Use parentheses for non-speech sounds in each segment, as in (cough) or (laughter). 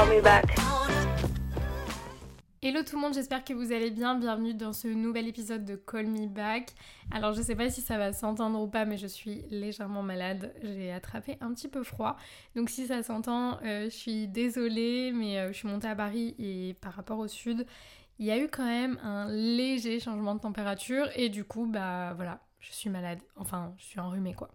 Call me back. Hello tout le monde, j'espère que vous allez bien. Bienvenue dans ce nouvel épisode de Call Me Back. Alors je sais pas si ça va s'entendre ou pas, mais je suis légèrement malade. J'ai attrapé un petit peu froid. Donc si ça s'entend, euh, je suis désolée, mais euh, je suis montée à Paris et par rapport au sud, il y a eu quand même un léger changement de température et du coup, bah voilà, je suis malade. Enfin, je suis enrhumée quoi.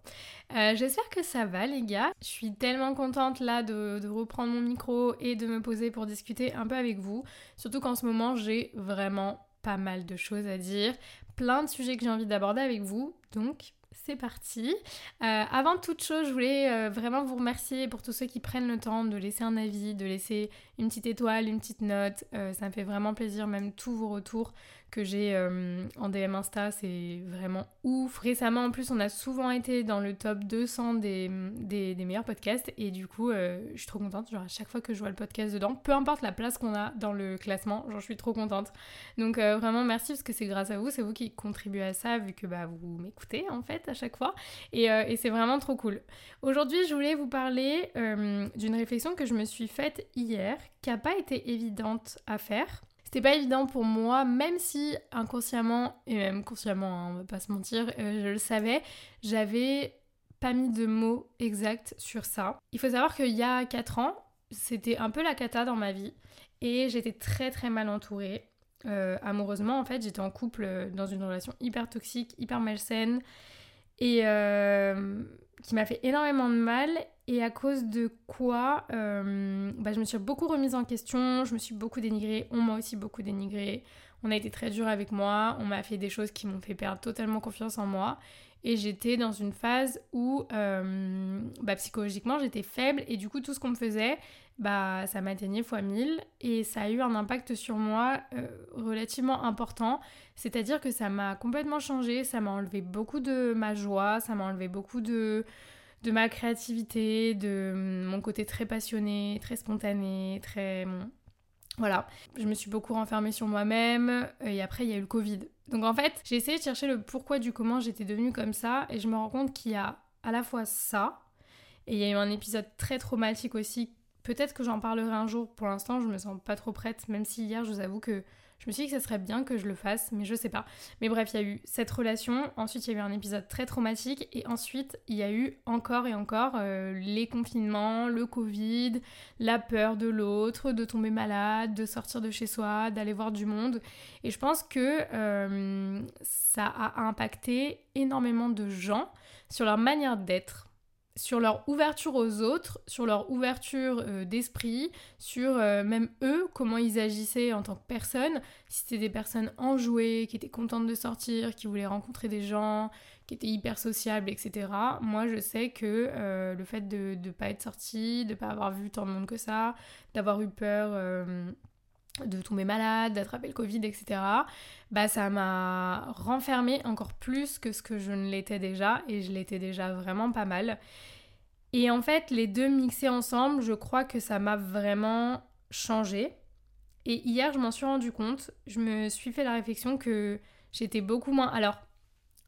Euh, J'espère que ça va les gars. Je suis tellement contente là de, reprendre mon micro et de me poser pour discuter un peu avec vous. Surtout qu'en ce moment j'ai vraiment pas mal de choses à dire. Plein de sujets que j'ai envie d'aborder avec vous. Donc c'est parti. Euh, avant toute chose, je voulais euh, vraiment vous remercier pour tous ceux qui prennent le temps de laisser un avis, de laisser une petite étoile, une petite note. Ça me fait vraiment plaisir, même tous vos retours que j'ai euh, en DM Insta, c'est vraiment ouf. Récemment, en plus, on a souvent été dans le top 200 des, des, meilleurs podcasts et du coup, euh, je suis trop contente. Genre, à chaque fois que je vois le podcast dedans, peu importe la place qu'on a dans le classement, genre, je suis trop contente. Donc, euh, vraiment, merci parce que c'est grâce à vous, c'est vous qui contribuez à ça vu que bah, vous m'écoutez en fait à chaque fois et, et c'est vraiment trop cool. Aujourd'hui, je voulais vous parler d'une réflexion que je me suis faite hier qui n'a pas été évidente à faire. C'était pas évident pour moi, même si inconsciemment, et même consciemment, hein, on va pas se mentir, euh, je le savais, j'avais pas mis de mots exacts sur ça. Il faut savoir qu'il y a 4 ans, c'était un peu la cata dans ma vie, et j'étais très très mal entourée. Euh, amoureusement, en fait, j'étais en couple euh, dans une relation hyper toxique, hyper malsaine, et qui m'a fait énormément de mal et à cause de quoi euh, bah, je me suis beaucoup remise en question, je me suis beaucoup dénigrée, on m'a aussi beaucoup dénigrée, on a été très dur avec moi, on m'a fait des choses qui m'ont fait perdre totalement confiance en moi. Et j'étais dans une phase où euh, bah, psychologiquement j'étais faible. Et du coup tout ce qu'on me faisait bah ça m'atteignait fois 1000 et ça a eu un impact sur moi euh, relativement important. C'est à dire que ça m'a complètement changé ça m'a enlevé beaucoup de ma joie ça m'a enlevé beaucoup de de ma créativité de mon côté très passionné très spontané très voilà, je me suis beaucoup renfermée sur moi-même et après il y a eu le Covid. Donc en fait, j'ai essayé de chercher le pourquoi du comment j'étais devenue comme ça et je me rends compte qu'il y a à la fois ça et il y a eu un épisode très traumatique aussi. Peut-être que j'en parlerai un jour. Pour l'instant, je me sens pas trop prête, même si hier, je vous avoue que je me suis dit que ça serait bien que je le fasse, mais je sais pas. Mais bref, il y a eu cette relation, ensuite il y a eu un épisode très traumatique, et ensuite il y a eu encore et encore euh, les confinements, le Covid, la peur de l'autre, de tomber malade, de sortir de chez soi, d'aller voir du monde. Et je pense que euh, ça a impacté énormément de gens sur leur manière d'être sur leur ouverture aux autres, sur leur ouverture euh, d'esprit, sur euh, même eux, comment ils agissaient en tant que personnes, si c'était des personnes enjouées, qui étaient contentes de sortir, qui voulaient rencontrer des gens, qui étaient hyper sociables, etc. Moi, je sais que euh, le fait de ne pas être sorti, de ne pas avoir vu tant de monde que ça, d'avoir eu peur de tomber malade, d'attraper le Covid, etc., bah ça m'a renfermée encore plus que ce que je ne l'étais déjà, et je l'étais déjà vraiment pas mal. Et en fait, les deux mixés ensemble, je crois que ça m'a vraiment changé. Et hier, je m'en suis rendu compte, je me suis fait la réflexion que j'étais beaucoup moins... Alors,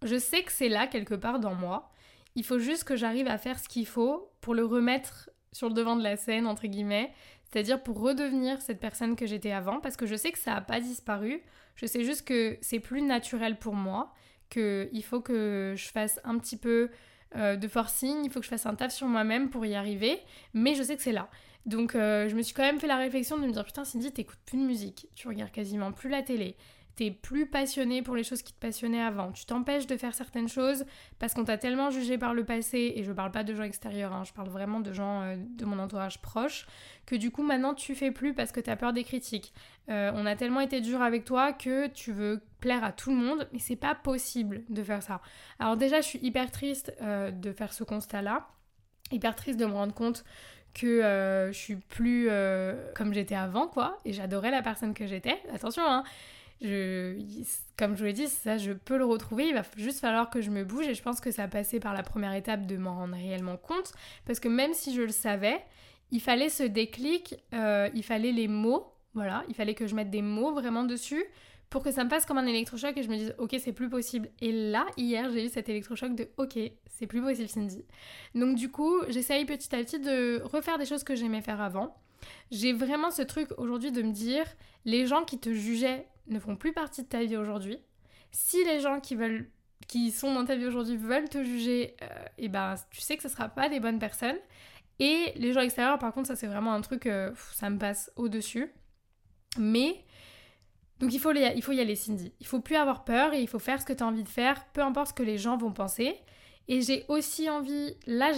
je sais que c'est là quelque part dans moi. Il faut juste que j'arrive à faire ce qu'il faut pour le remettre sur le devant de la scène, entre guillemets, c'est-à-dire pour redevenir cette personne que j'étais avant, parce que je sais que ça n'a pas disparu, je sais juste que c'est plus naturel pour moi, qu'il faut que je fasse un petit peu euh, de forcing, il faut que je fasse un taf sur moi-même pour y arriver, mais je sais que c'est là. Donc euh, je me suis quand même fait la réflexion de me dire putain Cindy, t'écoutes plus de musique, tu regardes quasiment plus la télé, t'es plus passionné pour les choses qui te passionnaient avant. Tu t'empêches de faire certaines choses parce qu'on t'a tellement jugé par le passé, et je parle pas de gens extérieurs, hein, je parle vraiment de gens euh, de mon entourage proche, que du coup maintenant tu fais plus parce que t'as peur des critiques. Euh, on a tellement été dur avec toi que tu veux plaire à tout le monde, mais c'est pas possible de faire ça. Alors déjà, je suis hyper triste euh, de faire ce constat-là, hyper triste de me rendre compte que je suis plus comme j'étais avant, quoi, et j'adorais la personne que j'étais. Attention, hein, comme je vous l'ai dit, ça, je peux le retrouver. Il va juste falloir que je me bouge et je pense que ça a passé par la première étape de m'en rendre réellement compte. Parce que même si je le savais, il fallait ce déclic, euh, il fallait les mots, voilà, il fallait que je mette des mots vraiment dessus pour que ça me passe comme un électrochoc et je me dise ok c'est plus possible. Et là hier j'ai eu cet électrochoc de ok c'est plus possible Cindy. Donc du coup j'essaye petit à petit de refaire des choses que j'aimais faire avant. J'ai vraiment ce truc aujourd'hui de me dire les gens qui te jugeaient ne font plus partie de ta vie aujourd'hui. Si les gens qui veulent qui sont dans ta vie aujourd'hui veulent te juger, et euh, eh ben tu sais que ce sera pas des bonnes personnes. Et les gens extérieurs, par contre, ça c'est vraiment un truc, euh, ça me passe au-dessus. Mais donc il faut, il faut y aller, Cindy. Il faut plus avoir peur et il faut faire ce que tu as envie de faire, peu importe ce que les gens vont penser. Et j'ai aussi envie, là,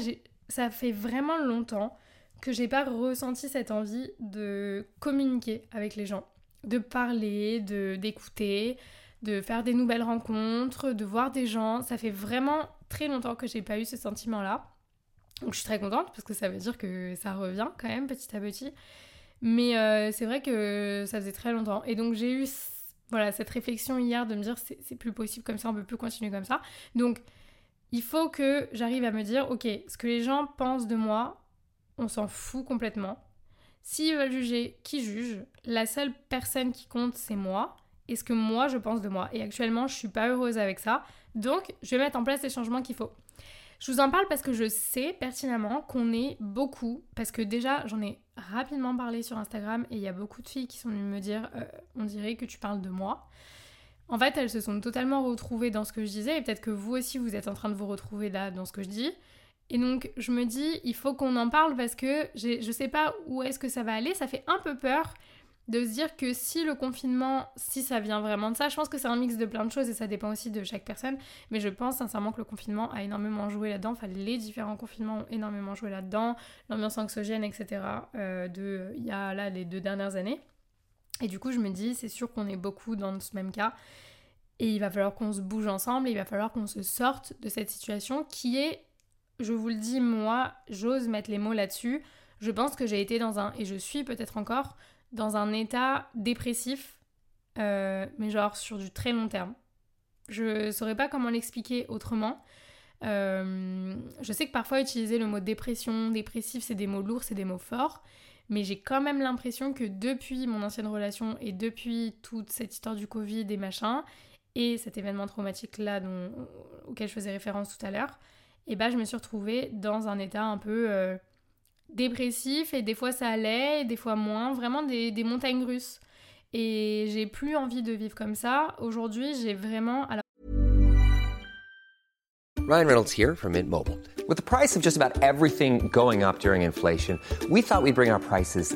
ça fait vraiment longtemps que j'ai pas ressenti cette envie de communiquer avec les gens de parler, de d'écouter, de faire des nouvelles rencontres, de voir des gens. Ça fait vraiment très longtemps que j'ai pas eu ce sentiment-là. Donc je suis très contente parce que ça veut dire que ça revient quand même petit à petit. Mais euh, c'est vrai que ça faisait très longtemps. Et donc j'ai eu voilà, cette réflexion hier de me dire c'est plus possible comme ça, on peut plus continuer comme ça. Donc il faut que j'arrive à me dire ok, ce que les gens pensent de moi, on s'en fout complètement. S'ils veulent juger, qui juge? La seule personne qui compte, c'est moi et ce que moi je pense de moi. Et actuellement, je suis pas heureuse avec ça. Donc, je vais mettre en place les changements qu'il faut. Je vous en parle parce que je sais pertinemment qu'on est beaucoup, parce que déjà j'en ai rapidement parlé sur Instagram et il y a beaucoup de filles qui sont venues me dire euh, on dirait que tu parles de moi. En fait, elles se sont totalement retrouvées dans ce que je disais et peut-être que vous aussi vous êtes en train de vous retrouver là dans ce que je dis. Et donc je me dis, il faut qu'on en parle parce que je sais pas où est-ce que ça va aller. Ça fait un peu peur de se dire que si le confinement, si ça vient vraiment de ça, je pense que c'est un mix de plein de choses et ça dépend aussi de chaque personne. Mais je pense sincèrement que le confinement a énormément joué là-dedans. Enfin, les différents confinements ont énormément joué là-dedans. L'ambiance anxiogène, etc. Euh, de, il y a là les deux dernières années. Et du coup, je me dis, c'est sûr qu'on est beaucoup dans ce même cas. Et il va falloir qu'on se bouge ensemble, et il va falloir qu'on se sorte de cette situation qui est je vous le dis, moi, j'ose mettre les mots là-dessus. Je pense que j'ai été dans un, et je suis peut-être encore, dans un état dépressif, euh, mais genre sur du très long terme. Je saurais pas comment l'expliquer autrement. Euh, je sais que parfois utiliser le mot dépression, dépressif, c'est des mots lourds, c'est des mots forts, mais j'ai quand même l'impression que depuis mon ancienne relation et depuis toute cette histoire du Covid et machin, et cet événement traumatique là auquel je faisais référence tout à l'heure, et bah je me suis retrouvée dans un état un peu euh, dépressif et des fois ça allait, et des fois moins, vraiment des, des montagnes russes. Et j'ai plus envie de vivre comme ça. Aujourd'hui, j'ai vraiment. Alors... Ryan Reynolds here from Mint Mobile. With the price of just about everything going up during inflation, we thought we'd bring our prices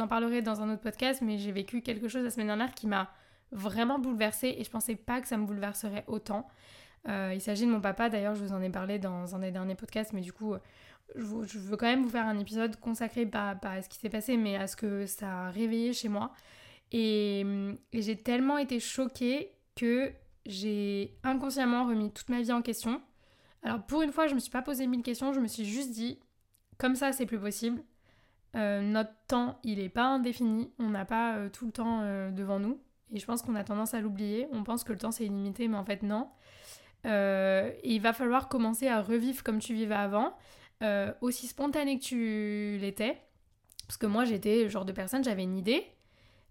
en parlerai dans un autre podcast, mais j'ai vécu quelque chose la semaine dernière qui m'a vraiment bouleversée et je pensais pas que ça me bouleverserait autant. Euh, il s'agit de mon papa, d'ailleurs je vous en ai parlé dans un des derniers podcasts, mais du coup je, veux quand même vous faire un épisode consacré pas, à ce qui s'est passé, mais à ce que ça a réveillé chez moi. Et, et j'ai tellement été choquée que j'ai inconsciemment remis toute ma vie en question. Alors pour une fois je me suis pas posé mille questions, je me suis juste dit comme ça c'est plus possible. Euh, notre temps il est pas indéfini, on n'a pas euh, tout le temps devant nous. Et je pense qu'on a tendance à l'oublier. On pense que le temps c'est illimité, mais en fait non. Euh, il va falloir commencer à revivre comme tu vivais avant, euh, aussi spontané que tu l'étais. Parce que moi j'étais le genre de personne, j'avais une idée,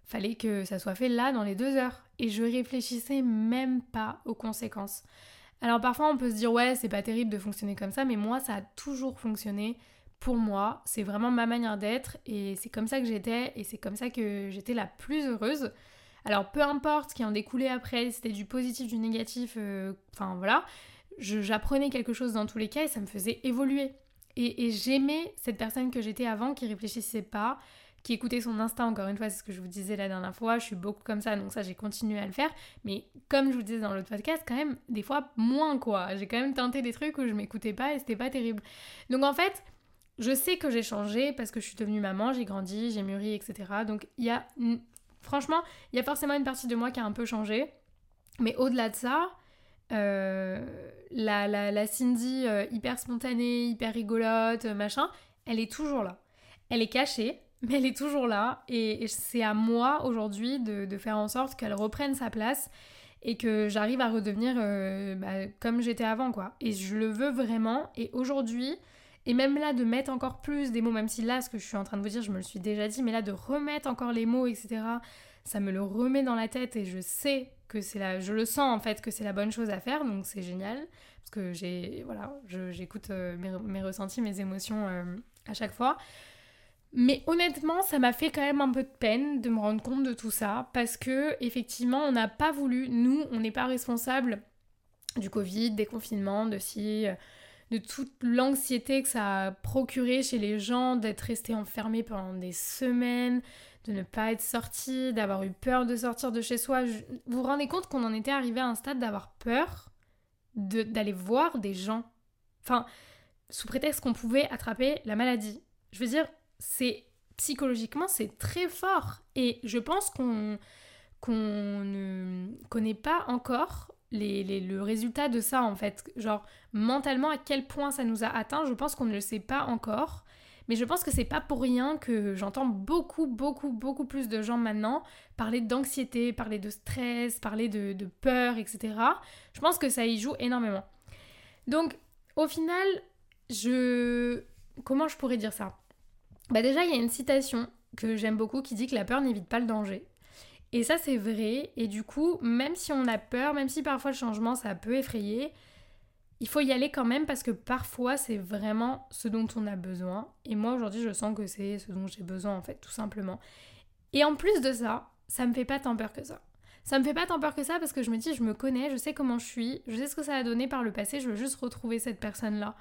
fallait que ça soit fait là dans les deux heures. Et je réfléchissais même pas aux conséquences. Alors parfois on peut se dire ouais c'est pas terrible de fonctionner comme ça, mais moi ça a toujours fonctionné pour moi. C'est vraiment ma manière d'être et c'est comme ça que j'étais et c'est comme ça que j'étais la plus heureuse. Alors peu importe ce qui en découlait après, c'était du positif, du négatif, euh, enfin voilà, j'apprenais quelque chose dans tous les cas et ça me faisait évoluer. Et, j'aimais cette personne que j'étais avant qui réfléchissait pas, qui écoutait son instinct, encore une fois, c'est ce que je vous disais la dernière fois, je suis beaucoup comme ça, donc ça j'ai continué à le faire, mais comme je vous disais dans l'autre podcast, quand même, des fois moins quoi, j'ai quand même tenté des trucs où je m'écoutais pas et c'était pas terrible. Donc en fait, je sais que j'ai changé parce que je suis devenue maman, j'ai grandi, j'ai mûri, etc. Donc il y a, franchement, il y a forcément une partie de moi qui a un peu changé, mais au-delà de ça, euh, la, la, Cindy euh, hyper spontanée, hyper rigolote, machin, elle est toujours là. Elle est cachée, mais elle est toujours là. Et, c'est à moi aujourd'hui de, faire en sorte qu'elle reprenne sa place et que j'arrive à redevenir euh, bah, comme j'étais avant, quoi. Et je le veux vraiment. Et aujourd'hui, et même là, de mettre encore plus des mots, même si là, ce que je suis en train de vous dire, je me le suis déjà dit, mais là, de remettre encore les mots, etc., ça me le remet dans la tête et je sais que c'est la, je le sens en fait que c'est la bonne chose à faire, donc c'est génial parce que j'ai, voilà, j'écoute euh, mes, ressentis, mes émotions euh, à chaque fois. Mais honnêtement, ça m'a fait quand même un peu de peine de me rendre compte de tout ça parce que effectivement, on n'a pas voulu, nous, on n'est pas responsable du Covid, des confinements, de si, de toute l'anxiété que ça a procuré chez les gens d'être restés enfermés pendant des semaines, de ne pas être sorti, d'avoir eu peur de sortir de chez soi. Vous vous rendez compte qu'on en était arrivé à un stade d'avoir peur d'aller voir des gens. Enfin, sous prétexte qu'on pouvait attraper la maladie. Je veux dire, c'est psychologiquement, c'est très fort. Et je pense qu'on qu'on ne connaît pas encore les, le résultat de ça en fait. Genre mentalement à quel point ça nous a atteint, je pense qu'on ne le sait pas encore. Mais je pense que c'est pas pour rien que j'entends beaucoup, beaucoup, beaucoup plus de gens maintenant parler d'anxiété, parler de stress, parler de, peur, etc. Je pense que ça y joue énormément. Donc, au final, je. Comment je pourrais dire ça? Bah, déjà, il y a une citation que j'aime beaucoup qui dit que la peur n'évite pas le danger. Et ça, c'est vrai. Et du coup, même si on a peur, même si parfois le changement, ça peut effrayer, il faut y aller quand même parce que parfois c'est vraiment ce dont on a besoin. Et moi aujourd'hui je sens que c'est ce dont j'ai besoin en fait, tout simplement. Et en plus de ça, ça me fait pas tant peur que ça. Ça me fait pas tant peur que ça parce que je me dis je me connais, je sais comment je suis, je sais ce que ça a donné par le passé, je veux juste retrouver cette personne-là.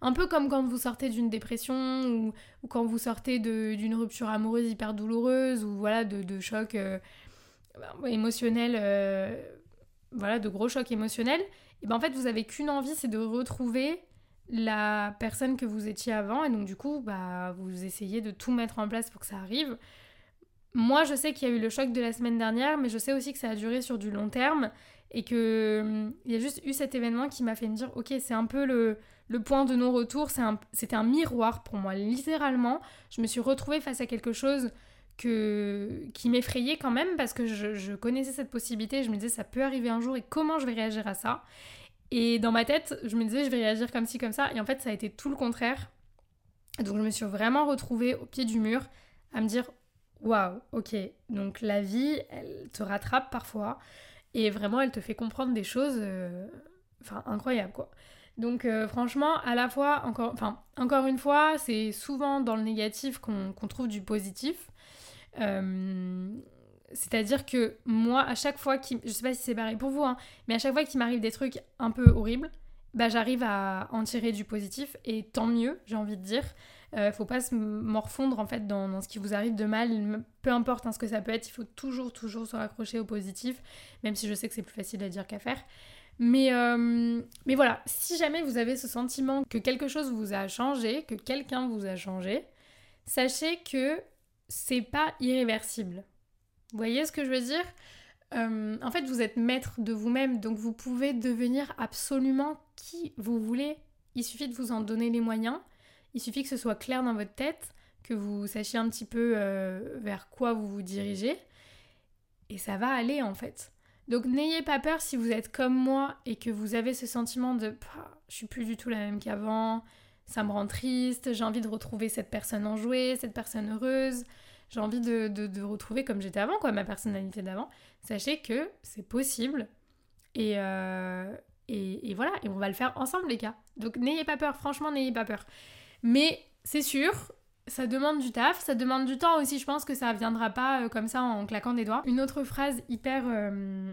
Un peu comme quand vous sortez d'une dépression ou, quand vous sortez d'une rupture amoureuse hyper douloureuse ou voilà de, de chocs euh, émotionnels, euh, voilà de gros chocs émotionnels et ben en fait vous avez qu'une envie, c'est de retrouver la personne que vous étiez avant et donc du coup bah vous essayez de tout mettre en place pour que ça arrive. Moi je sais qu'il y a eu le choc de la semaine dernière mais je sais aussi que ça a duré sur du long terme et que hum, il y a juste eu cet événement qui m'a fait me dire ok c'est un peu le, le point de non-retour, c'était un, un miroir pour moi littéralement. Je me suis retrouvée face à quelque chose que, qui m'effrayait quand même parce que je, connaissais cette possibilité. Je me disais, ça peut arriver un jour et comment je vais réagir à ça? Et dans ma tête, je me disais, je vais réagir comme ci, comme ça. Et en fait, ça a été tout le contraire. Donc, je me suis vraiment retrouvée au pied du mur à me dire, waouh, ok, donc la vie, elle te rattrape parfois. Et vraiment, elle te fait comprendre des choses, euh, enfin, incroyables, quoi. Donc euh, franchement, à la fois, encore, enfin, encore une fois, c'est souvent dans le négatif qu'on trouve du positif. Euh, c'est-à-dire que moi, à chaque fois qu'il... Je sais pas si c'est pareil pour vous, hein, mais à chaque fois qu'il m'arrive des trucs un peu horribles, bah j'arrive à en tirer du positif et tant mieux, j'ai envie de dire. Euh, faut pas se morfondre en fait dans, ce qui vous arrive de mal, peu importe hein, ce que ça peut être, il faut toujours, toujours se raccrocher au positif, même si je sais que c'est plus facile à dire qu'à faire. Mais, euh, mais voilà, si jamais vous avez ce sentiment que quelque chose vous a changé, que quelqu'un vous a changé, sachez que c'est pas irréversible. Vous voyez ce que je veux dire? Euh, En fait, vous êtes maître de vous-même, donc vous pouvez devenir absolument qui vous voulez. Il suffit de vous en donner les moyens. Il suffit que ce soit clair dans votre tête, que vous sachiez un petit peu euh, vers quoi vous vous dirigez. Et ça va aller en fait. Donc n'ayez pas peur si vous êtes comme moi et que vous avez ce sentiment de je suis plus du tout la même qu'avant, ça me rend triste, j'ai envie de retrouver cette personne enjouée, cette personne heureuse, j'ai envie de, retrouver comme j'étais avant, quoi, ma personnalité d'avant. Sachez que c'est possible et, euh, Et, et voilà, et on va le faire ensemble les gars. Donc n'ayez pas peur, franchement n'ayez pas peur. Mais c'est sûr, ça demande du taf, ça demande du temps aussi, je pense que ça viendra pas euh, comme ça en claquant des doigts. Une autre phrase hyper euh,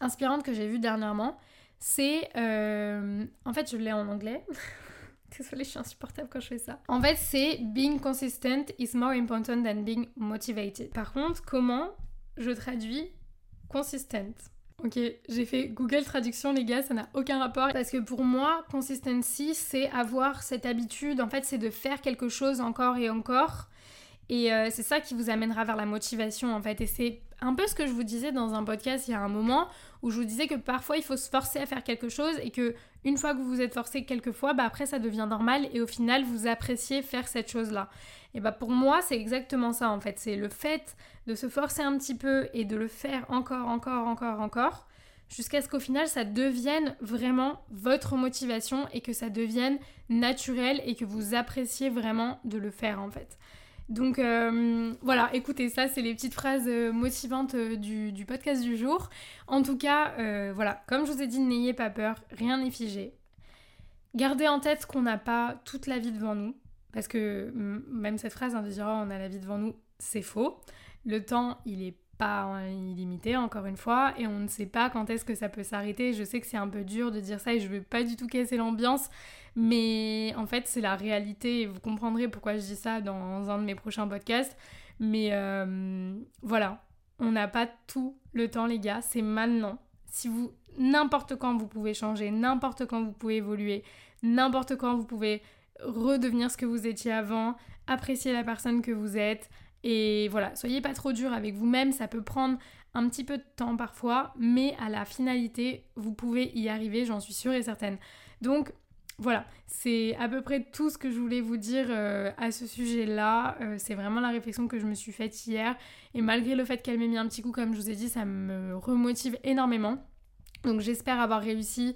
inspirante que j'ai vue dernièrement, c'est... euh, en fait, je l'ai en anglais. (laughs) Désolée, je suis insupportable quand je fais ça. En fait, c'est Being consistent is more important than being motivated. Par contre, comment je traduis consistent? Ok, j'ai fait Google Traduction, les gars, ça n'a aucun rapport. Parce que pour moi, consistency, c'est avoir cette habitude, en fait, c'est de faire quelque chose encore et encore. Et euh, c'est ça qui vous amènera vers la motivation, en fait. Et c'est un peu ce que je vous disais dans un podcast il y a un moment, où je vous disais que parfois, il faut se forcer à faire quelque chose et que une fois que vous vous êtes forcé quelques fois, bah après, ça devient normal et au final, vous appréciez faire cette chose-là. Et bah pour moi, c'est exactement ça, en fait. C'est le fait de se forcer un petit peu et de le faire encore, encore, encore, encore, jusqu'à ce qu'au final ça devienne vraiment votre motivation et que ça devienne naturel et que vous appréciez vraiment de le faire en fait. Donc euh, voilà, écoutez, ça c'est les petites phrases euh, motivantes euh, du, podcast du jour. En tout cas, voilà, comme je vous ai dit, n'ayez pas peur, rien n'est figé. Gardez en tête qu'on n'a pas toute la vie devant nous, parce que même cette phrase hein, de dire on a la vie devant nous, c'est faux. Le temps, il est pas euh, illimité, encore une fois, et on ne sait pas quand est-ce que ça peut s'arrêter. Je sais que c'est un peu dur de dire ça et je veux pas du tout casser l'ambiance, mais en fait, c'est la réalité et vous comprendrez pourquoi je dis ça dans un de mes prochains podcasts. Mais euh, voilà, on n'a pas tout le temps, les gars, c'est maintenant. Si vous, n'importe quand, vous pouvez changer, n'importe quand, vous pouvez évoluer, n'importe quand, vous pouvez redevenir ce que vous étiez avant, apprécier la personne que vous êtes. Et voilà, soyez pas trop dur avec vous-même, ça peut prendre un petit peu de temps parfois, mais à la finalité, vous pouvez y arriver, j'en suis sûre et certaine. Donc voilà, c'est à peu près tout ce que je voulais vous dire euh, à ce sujet-là. Euh, c'est vraiment la réflexion que je me suis faite hier. Et malgré le fait qu'elle m'ait mis un petit coup, comme je vous ai dit, ça me remotive énormément. Donc j'espère avoir réussi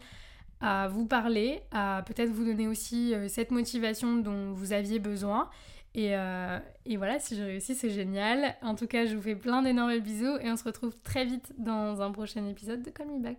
à vous parler, à peut-être vous donner aussi euh, cette motivation dont vous aviez besoin. Et, euh, et voilà, si j'ai réussi, c'est génial. En tout cas, je vous fais plein d'énormes bisous et on se retrouve très vite dans un prochain épisode de Call Me Back.